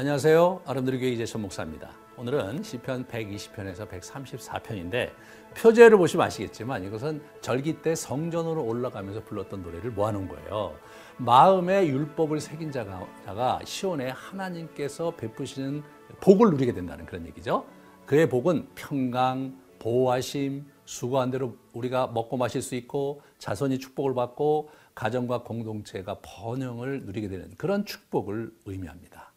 안녕하세요. 아름드리 교회 이재천 목사입니다. 오늘은 시편 120편에서 134편인데 표제를 보시면 아시겠지만 이것은 절기 때 성전으로 올라가면서 불렀던 노래를 모아놓은 거예요. 마음의 율법을 새긴 자가, 시온에 하나님께서 베푸시는 복을 누리게 된다는 그런 얘기죠. 그의 복은 평강, 보호하심, 수고한 대로 우리가 먹고 마실 수 있고 자손이 축복을 받고 가정과 공동체가 번영을 누리게 되는 그런 축복을 의미합니다.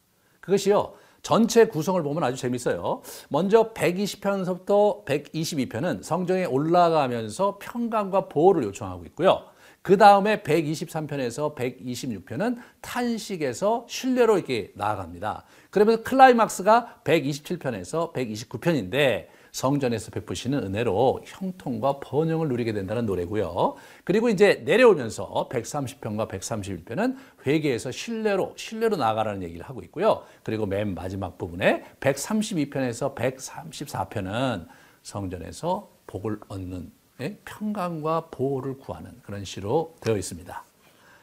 그것이요. 전체 구성을 보면 아주 재밌어요. 먼저 120편서부터 122편은 성정에 올라가면서 평강과 보호를 요청하고 있고요. 그 다음에 123편에서 126편은 탄식에서 신뢰로 이렇게 나아갑니다. 그러면서 클라이막스가 127편에서 129편인데 성전에서 베푸시는 은혜로 형통과 번영을 누리게 된다는 노래고요. 그리고 이제 내려오면서 130편과 131편은 회개에서 신뢰로 신뢰로 나아가라는 얘기를 하고 있고요. 그리고 맨 마지막 부분에 132편에서 134편은 성전에서 복을 얻는 예? 평강과 보호를 구하는 그런 시로 되어 있습니다.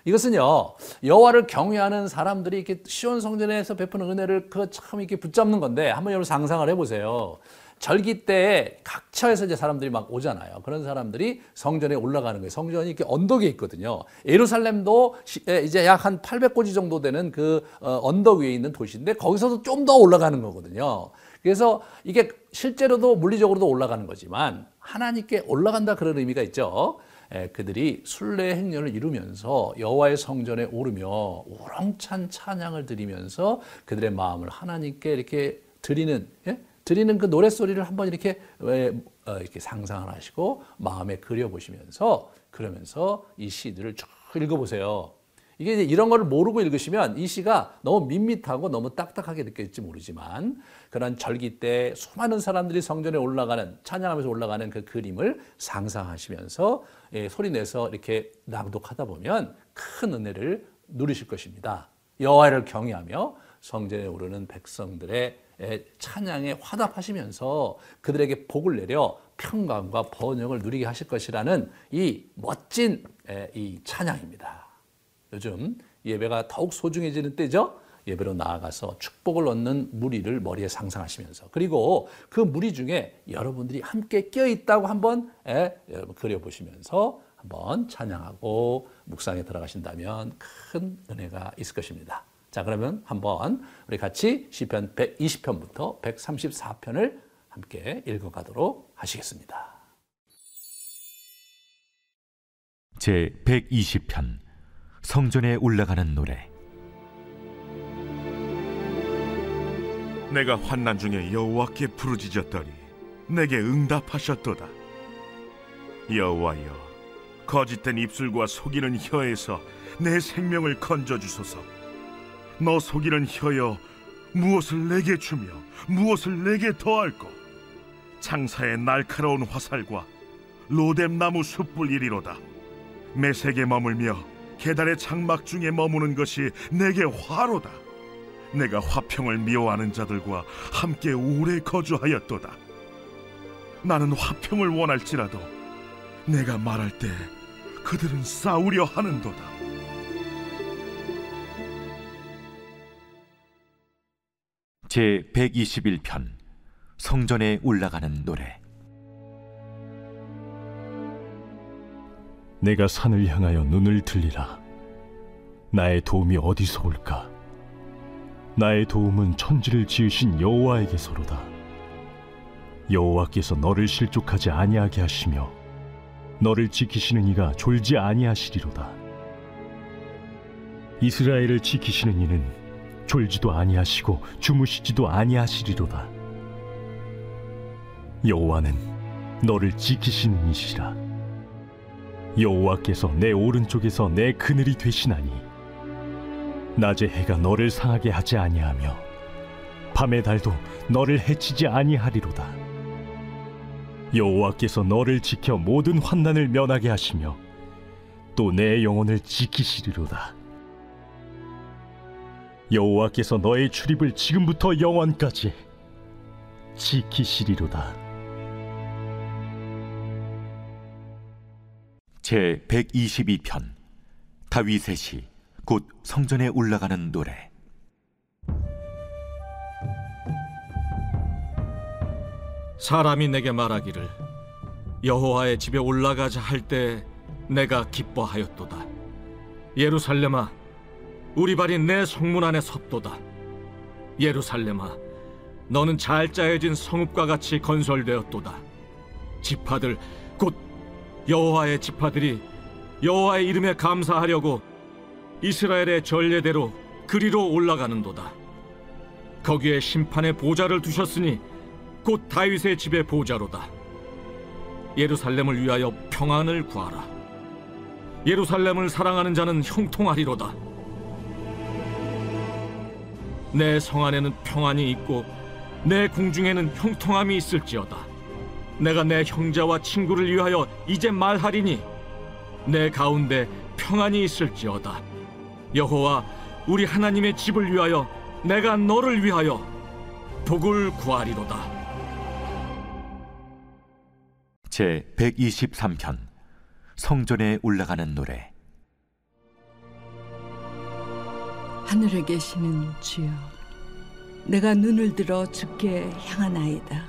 이것은요 여호와를 경외하는 사람들이 이렇게 시온 성전에서 베푸는 은혜를 그 참 이렇게 붙잡는 건데 한번 여러분 상상을 해보세요. 절기 때에 각처에서 이제 사람들이 막 오잖아요. 그런 사람들이 성전에 올라가는 거예요. 성전이 이렇게 언덕에 있거든요. 예루살렘도 이제 약 한 800고지 정도 되는 그 어, 언덕 위에 있는 도시인데 거기서도 좀 더 올라가는 거거든요. 그래서 이게 실제로도 물리적으로도 올라가는 거지만 하나님께 올라간다 그런 의미가 있죠. 그들이 순례 행렬을 이루면서 여호와의 성전에 오르며 우렁찬 찬양을 드리면서 그들의 마음을 하나님께 이렇게 드리는 예? 드리는 그 노랫소리를 한번 이렇게 어, 이렇게 상상을 하시고 마음에 그려보시면서 그러면서 이 시들을 쭉 읽어보세요. 이게 이제 이런 거를 모르고 읽으시면 이 시가 너무 밋밋하고 너무 딱딱하게 느껴질지 모르지만 그런 절기 때 수많은 사람들이 성전에 올라가는 찬양하면서 올라가는 그 그림을 상상하시면서 예, 소리 내서 이렇게 낭독하다 보면 큰 은혜를 누리실 것입니다. 여호와를 경외하며 성전에 오르는 백성들의 찬양에 화답하시면서 그들에게 복을 내려 평강과 번영을 누리게 하실 것이라는 이 멋진 이 찬양입니다. 요즘 예배가 더욱 소중해지는 때죠. 예배로 나아가서 축복을 얻는 무리를 머리에 상상하시면서 그리고 그 무리 중에 여러분들이 함께 껴 있다고 한번 여러분 그려 보시면서 한번 찬양하고 묵상에 들어가신다면 큰 은혜가 있을 것입니다. 자, 그러면 한번 우리 같이 시편 120편부터 134편을 함께 읽어가도록 하시겠습니다. 제 120편 성전에 올라가는 노래. 내가 환난 중에 여호와께 부르짖었더니 내게 응답하셨도다. 여호와여 거짓된 입술과 속이는 혀에서 내 생명을 건져 주소서 너 속이는 혀여 무엇을 내게 주며 무엇을 내게 더할꼬 창사의 날카로운 화살과 로뎀나무 숯불 이리로다. 매색에 머물며 계달의 장막 중에 머무는 것이 내게 화로다. 내가 화평을 미워하는 자들과 함께 오래 거주하였도다. 나는 화평을 원할지라도 내가 말할 때 그들은 싸우려 하는도다 제 121편 성전에 올라가는 노래. 내가 산을 향하여 눈을 들리라. 나의 도움이 어디서 올까? 나의 도움은 천지를 지으신 여호와에게서로다. 여호와께서 너를 실족하지 아니하게 하시며 너를 지키시는 이가 졸지 아니하시리로다. 이스라엘을 지키시는 이는 졸지도 아니하시고 주무시지도 아니하시리로다. 여호와는 너를 지키시는 이시라. 여호와께서 내 오른쪽에서 내 그늘이 되시나니 낮의 해가 너를 상하게 하지 아니하며 밤의 달도 너를 해치지 아니하리로다. 여호와께서 너를 지켜 모든 환난을 면하게 하시며 또 내 영혼을 지키시리로다 여호와께서 너의 출입을 지금부터 영원까지 지키시리로다. 제 122편 다윗의 시 곧 성전에 올라가는 노래 사람이 내게 말하기를 여호와의 집에 올라가자 할 때 내가 기뻐하였도다 예루살렘아 우리 발이 내 성문 안에 섰도다. 예루살렘아, 너는 잘 짜여진 성읍과 같이 건설되었도다. 지파들 곧 여호와의 지파들이 여호와의 이름에 감사하려고 이스라엘의 전례대로 그리로 올라가는도다. 거기에 심판의 보좌를 두셨으니 곧 다윗의 집의 보좌로다. 예루살렘을 위하여 평안을 구하라. 예루살렘을 사랑하는 자는 형통하리로다. 내 성 안에는 평안이 있고 내 궁중에는 형통함이 있을지어다. 내가 내 형제와 친구를 위하여 이제 말하리니 내 가운데 평안이 있을지어다. 여호와 우리 하나님의 집을 위하여 내가 너를 위하여 복을 구하리로다. 제 123편 성전에 올라가는 노래 하늘에 계시는 주여, 내가 눈을 들어 주께 향하나이다.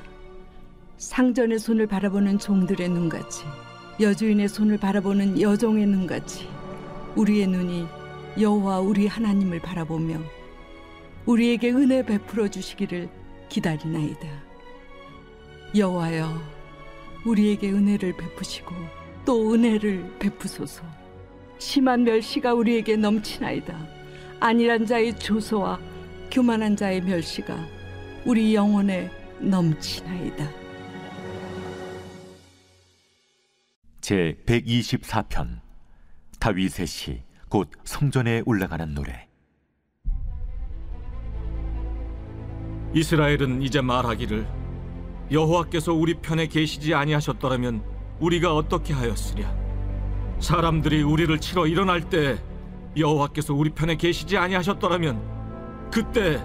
상전의 손을 바라보는 종들의 눈같이, 여주인의 손을 바라보는 여종의 눈같이, 우리의 눈이 여호와 우리 하나님을 바라보며 우리에게 은혜 베풀어 주시기를 기다리나이다. 여호와여, 우리에게 은혜를 베푸시고 또 은혜를 베푸소서. 심한 멸시가 우리에게 넘치나이다. 안일한 자의 조소와 교만한 자의 멸시가 우리 영혼에 넘치나이다. 제 124편 다윗의 시 곧 성전에 올라가는 노래 이스라엘은 이제 말하기를 여호와께서 우리 편에 계시지 아니하셨더라면 우리가 어떻게 하였으랴 사람들이 우리를 치러 일어날 때 여호와께서 우리 편에 계시지 아니하셨더라면 그때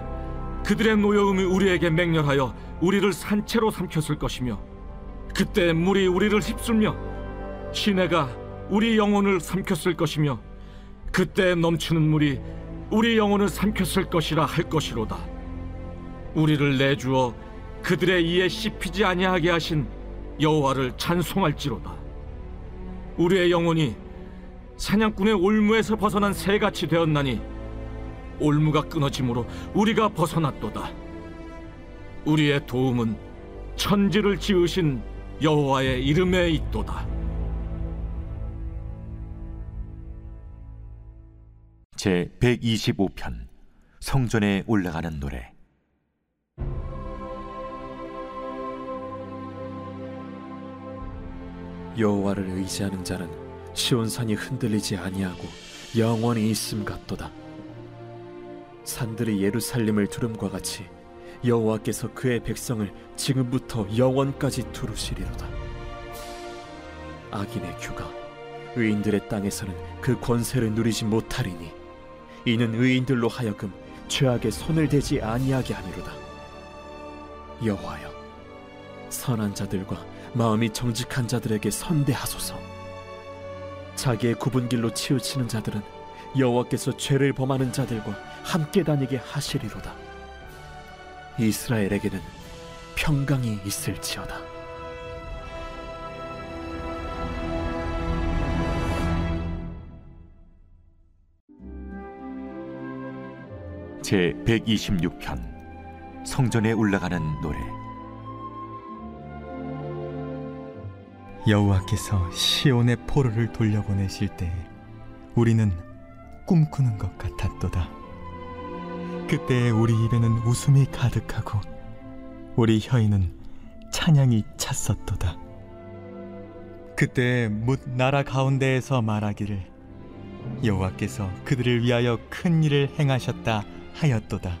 그들의 노여움이 우리에게 맹렬하여 우리를 산채로 삼켰을 것이며 그때 물이 우리를 휩쓸며 시내가 우리 영혼을 삼켰을 것이며 그때 넘치는 물이 우리 영혼을 삼켰을 것이라 할 것이로다. 우리를 내주어 그들의 이에 씹히지 아니하게 하신 여호와를 찬송할지로다. 우리의 영혼이 사냥꾼의 올무에서 벗어난 새같이 되었나니 올무가 끊어짐으로 우리가 벗어났도다. 우리의 도움은 천지를 지으신 여호와의 이름에 있도다. 제 125편 성전에 올라가는 노래 여호와를 의지하는 자는 시온산이 흔들리지 아니하고 영원히 있음 같도다. 산들이 예루살렘을 두름과 같이 여호와께서 그의 백성을 지금부터 영원까지 두루시리로다. 악인의 규가 의인들의 땅에서는 그 권세를 누리지 못하리니 이는 의인들로 하여금 죄악에 손을 대지 아니하게 하미로다. 여호와여, 선한 자들과 마음이 정직한 자들에게 선대하소서. 자기의 굽은 길로 치우치는 자들은 여호와께서 죄를 범하는 자들과 함께 다니게 하시리로다. 이스라엘에게는 평강이 있을지어다. 제 126편 성전에 올라가는 노래 여호와께서 시온의 포로를 돌려보내실 때 우리는 꿈꾸는 것 같았도다. 그때 우리 입에는 웃음이 가득하고 우리 혀에는 찬양이 찼었도다. 그때 뭇 나라 가운데에서 말하기를 여호와께서 그들을 위하여 큰 일을 행하셨다 하였도다.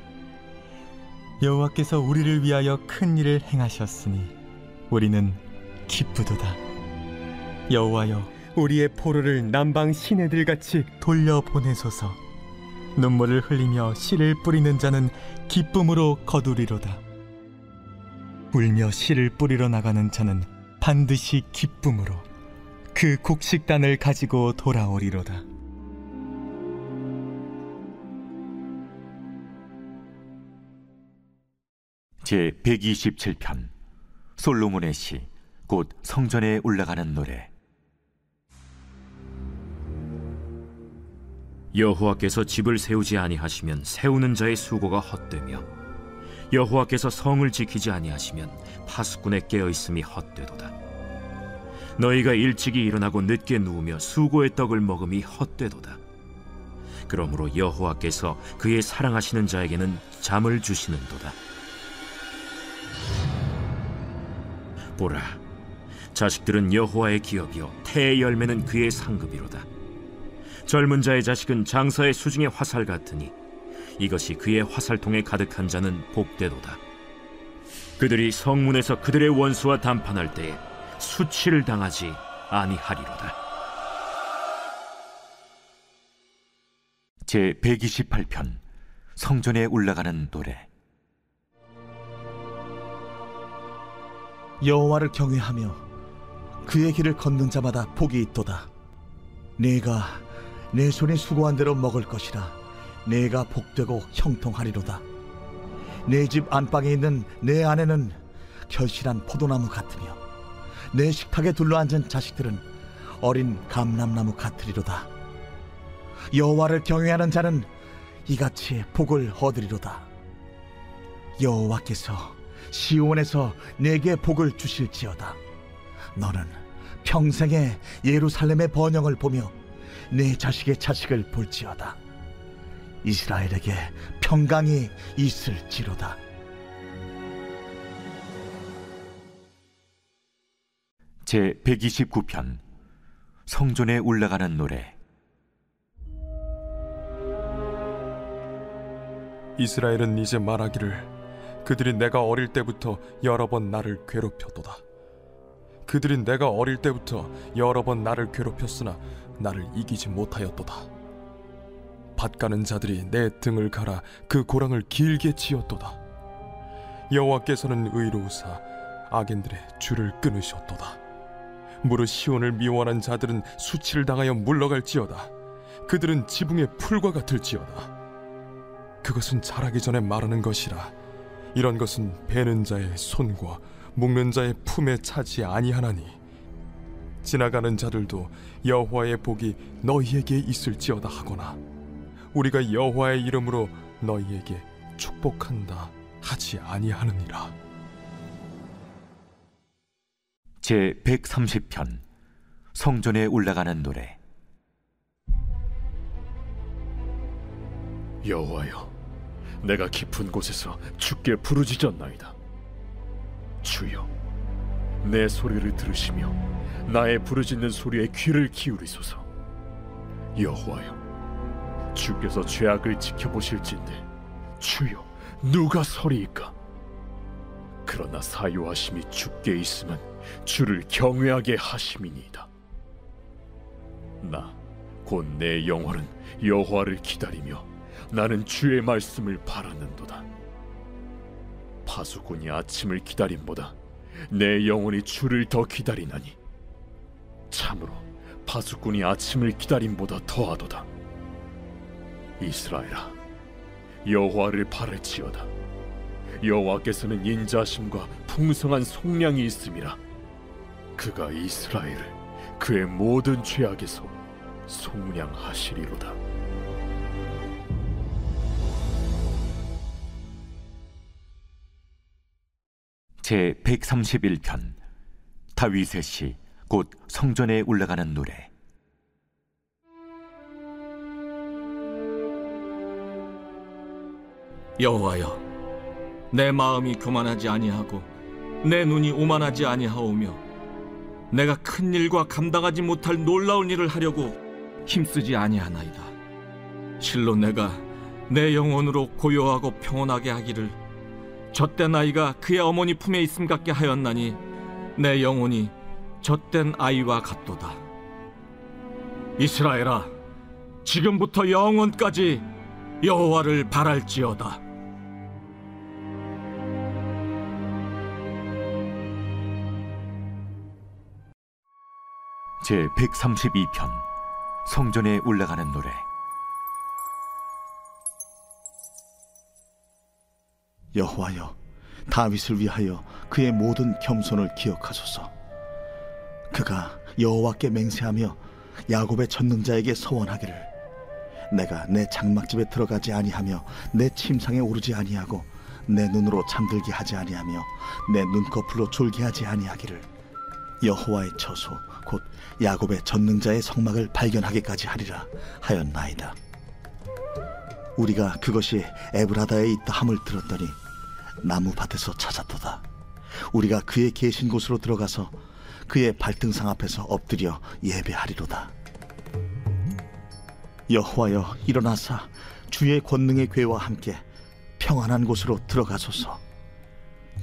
여호와께서 우리를 위하여 큰 일을 행하셨으니 우리는 기쁘도다. 여호와여 우리의 포로를 남방 시내들 같이 돌려 보내소서. 눈물을 흘리며 씨를 뿌리는 자는 기쁨으로 거두리로다. 울며 씨를 뿌리러 나가는 자는 반드시 기쁨으로 그 곡식단을 가지고 돌아오리로다. 제 127편 솔로몬의 시 곧 성전에 올라가는 노래 여호와께서 집을 세우지 아니하시면 세우는 자의 수고가 헛되며 여호와께서 성을 지키지 아니하시면 파수꾼의 깨어 있음이 헛되도다. 너희가 일찍이 일어나고 늦게 누우며 수고의 떡을 먹음이 헛되도다. 그러므로 여호와께서 그의 사랑하시는 자에게는 잠을 주시는도다. 보라, 자식들은 여호와의 기업이요 태의 열매는 그의 상급이로다. 젊은 자의 자식은 장사의 수중의 화살 같으니 이것이 그의 화살통에 가득한 자는 복되도다. 그들이 성문에서 그들의 원수와 담판할 때에 수치를 당하지 아니하리로다. 제 128편 성전에 올라가는 노래 여호와를 경외하며 그의 길을 걷는 자마다 복이 있도다. 내가 내 손이 수고한 대로 먹을 것이라 내가 복되고 형통하리로다. 내 집 안방에 있는 내 아내는 결실한 포도나무 같으며 내 식탁에 둘러앉은 자식들은 어린 감람나무 같으리로다. 여호와를 경외하는 자는 이같이 복을 얻으리로다. 여호와께서 시온에서 내게 복을 주실지어다. 너는 평생에 예루살렘의 번영을 보며 내 자식의 자식을 볼지어다. 이스라엘에게 평강이 있을지로다. 제 129편 성전에 올라가는 노래 이스라엘은 이제 말하기를 그들이 내가 어릴 때부터 여러 번 나를 괴롭혔도다. 그들이 내가 어릴 때부터 여러 번 나를 괴롭혔으나 나를 이기지 못하였도다. 밭 가는 자들이 내 등을 갈아 그 고랑을 길게 지었도다. 여호와께서는 의로우사 악인들의 줄을 끊으셨도다. 무릇 시온을 미워하는 자들은 수치를 당하여 물러갈지어다. 그들은 지붕의 풀과 같을지어다. 그것은 자라기 전에 마르는 것이라. 이런 것은 베는 자의 손과 묶는 자의 품에 차지 아니하나니 지나가는 자들도 여호와의 복이 너희에게 있을지어다 하거나 우리가 여호와의 이름으로 너희에게 축복한다 하지 아니하느니라. 제 130편 성전에 올라가는 노래. 여호와여 내가 깊은 곳에서 주께 부르짖었나이다. 주여 내 소리를 들으시며 나의 부르짖는 소리에 귀를 기울이소서. 여호와여 주께서 죄악을 지켜보실진데 주여 누가 서리이까? 그러나 사유하심이 주께 있으면 주를 경외하게 하심이니이다. 나 곧 내 영혼은 여호와를 기다리며 나는 주의 말씀을 바라는도다. 파수꾼이 아침을 기다림보다 내 영혼이 주를 더 기다리나니 참으로 파수꾼이 아침을 기다림보다 더하도다. 이스라엘아, 여호와를 바랄지어다. 여호와께서는 인자심과 풍성한 속량이 있음이라. 그가 이스라엘을 그의 모든 죄악에서 속량하시리로다. 제 131편 다윗의 시 곧 성전에 올라가는 노래. 여호와여 내 마음이 교만하지 아니하고 내 눈이 오만하지 아니하오며 내가 큰 일과 감당하지 못할 놀라운 일을 하려고 힘쓰지 아니하나이다. 실로 내가 내 영혼으로 고요하고 평온하게 하기를 젖된 아이가 그의 어머니 품에 있음 같게 하였나니 내 영혼이 젖된 아이와 같도다. 이스라엘아 지금부터 영원까지 여호와를 바랄지어다. 제 132편 성전에 올라가는 노래 여호와여 다윗을 위하여 그의 모든 겸손을 기억하소서. 그가 여호와께 맹세하며 야곱의 전능자에게 서원하기를 내가 내 장막집에 들어가지 아니하며 내 침상에 오르지 아니하고 내 눈으로 잠들게 하지 아니하며 내 눈꺼풀로 졸게 하지 아니하기를 여호와의 처소 곧 야곱의 전능자의 성막을 발견하기까지 하리라 하였나이다. 우리가 그것이 에브라다에 있다 함을 들었더니 나무 밭에서 찾았도다. 우리가 그의 계신 곳으로 들어가서 그의 발등상 앞에서 엎드려 예배하리로다. 여호와여 일어나사 주의 권능의 괴와 함께 평안한 곳으로 들어가소서.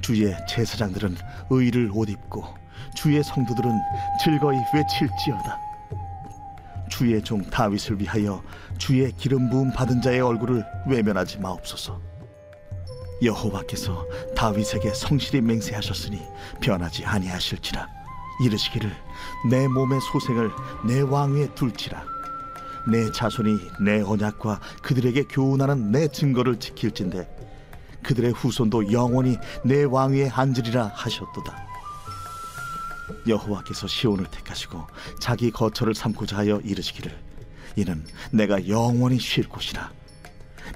주의 제사장들은 의를 옷 입고 주의 성도들은 즐거이 외칠지어다. 주의 종 다윗을 위하여 주의 기름 부음 받은 자의 얼굴을 외면하지 마옵소서. 여호와께서 다윗에게 성실히 맹세하셨으니 변하지 아니하실지라. 이르시기를 내 몸의 소생을 내 왕위에 둘지라. 내 자손이 내 언약과 그들에게 교훈하는 내 증거를 지킬진대 그들의 후손도 영원히 내 왕위에 앉으리라 하셨도다 여호와께서 시온을 택하시고 자기 거처를 삼고자 하여 이르시기를 이는 내가 영원히 쉴 곳이라.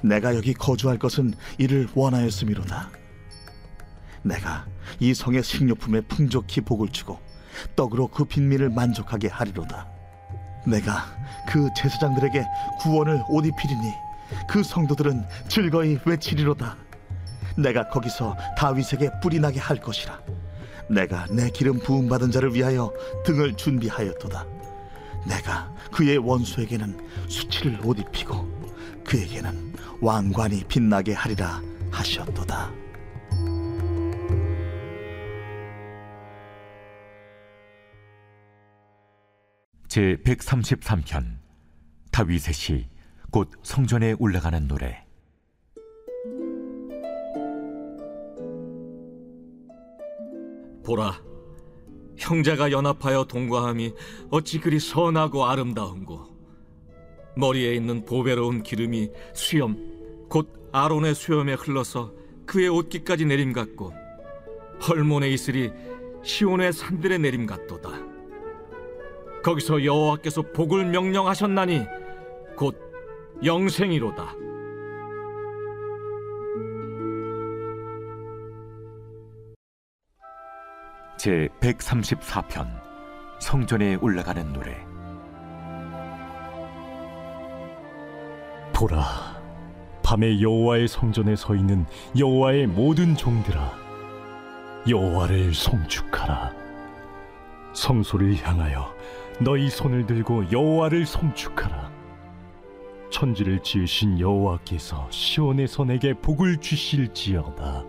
내가 여기 거주할 것은 이를 원하였음이로다. 내가 이 성의 식료품에 풍족히 복을 주고 떡으로 그 빈민을 만족하게 하리로다. 내가 그 제사장들에게 구원을 옷 입히리니 그 성도들은 즐거이 외치리로다. 내가 거기서 다윗에게 뿔이 나게 할 것이라 내가 내 기름 부음 받은 자를 위하여 등을 준비하였도다. 내가 그의 원수에게는 수치를 옷 입히고 그에게는 왕관이 빛나게 하리라 하셨도다. 제 133편 다윗의 시 곧 성전에 올라가는 노래 보라, 형제가 연합하여 동거함이 어찌 그리 선하고 아름다운고. 머리에 있는 보배로운 기름이 수염, 곧 아론의 수염에 흘러서 그의 옷깃까지 내림 같고 헐몬의 이슬이 시온의 산들에 내림 같도다. 거기서 여호와께서 복을 명령하셨나니 곧 영생이로다. 제 134편 성전에 올라가는 노래. 보라 밤에 여호와의 성전에 서 있는 여호와의 모든 종들아 여호와를 송축하라. 성소를 향하여 너희 손을 들고 여호와를 송축하라. 천지를 지으신 여호와께서 시온에서 내게 복을 주실지어다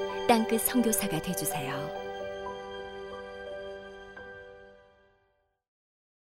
땅끝 선교사가 되주세요.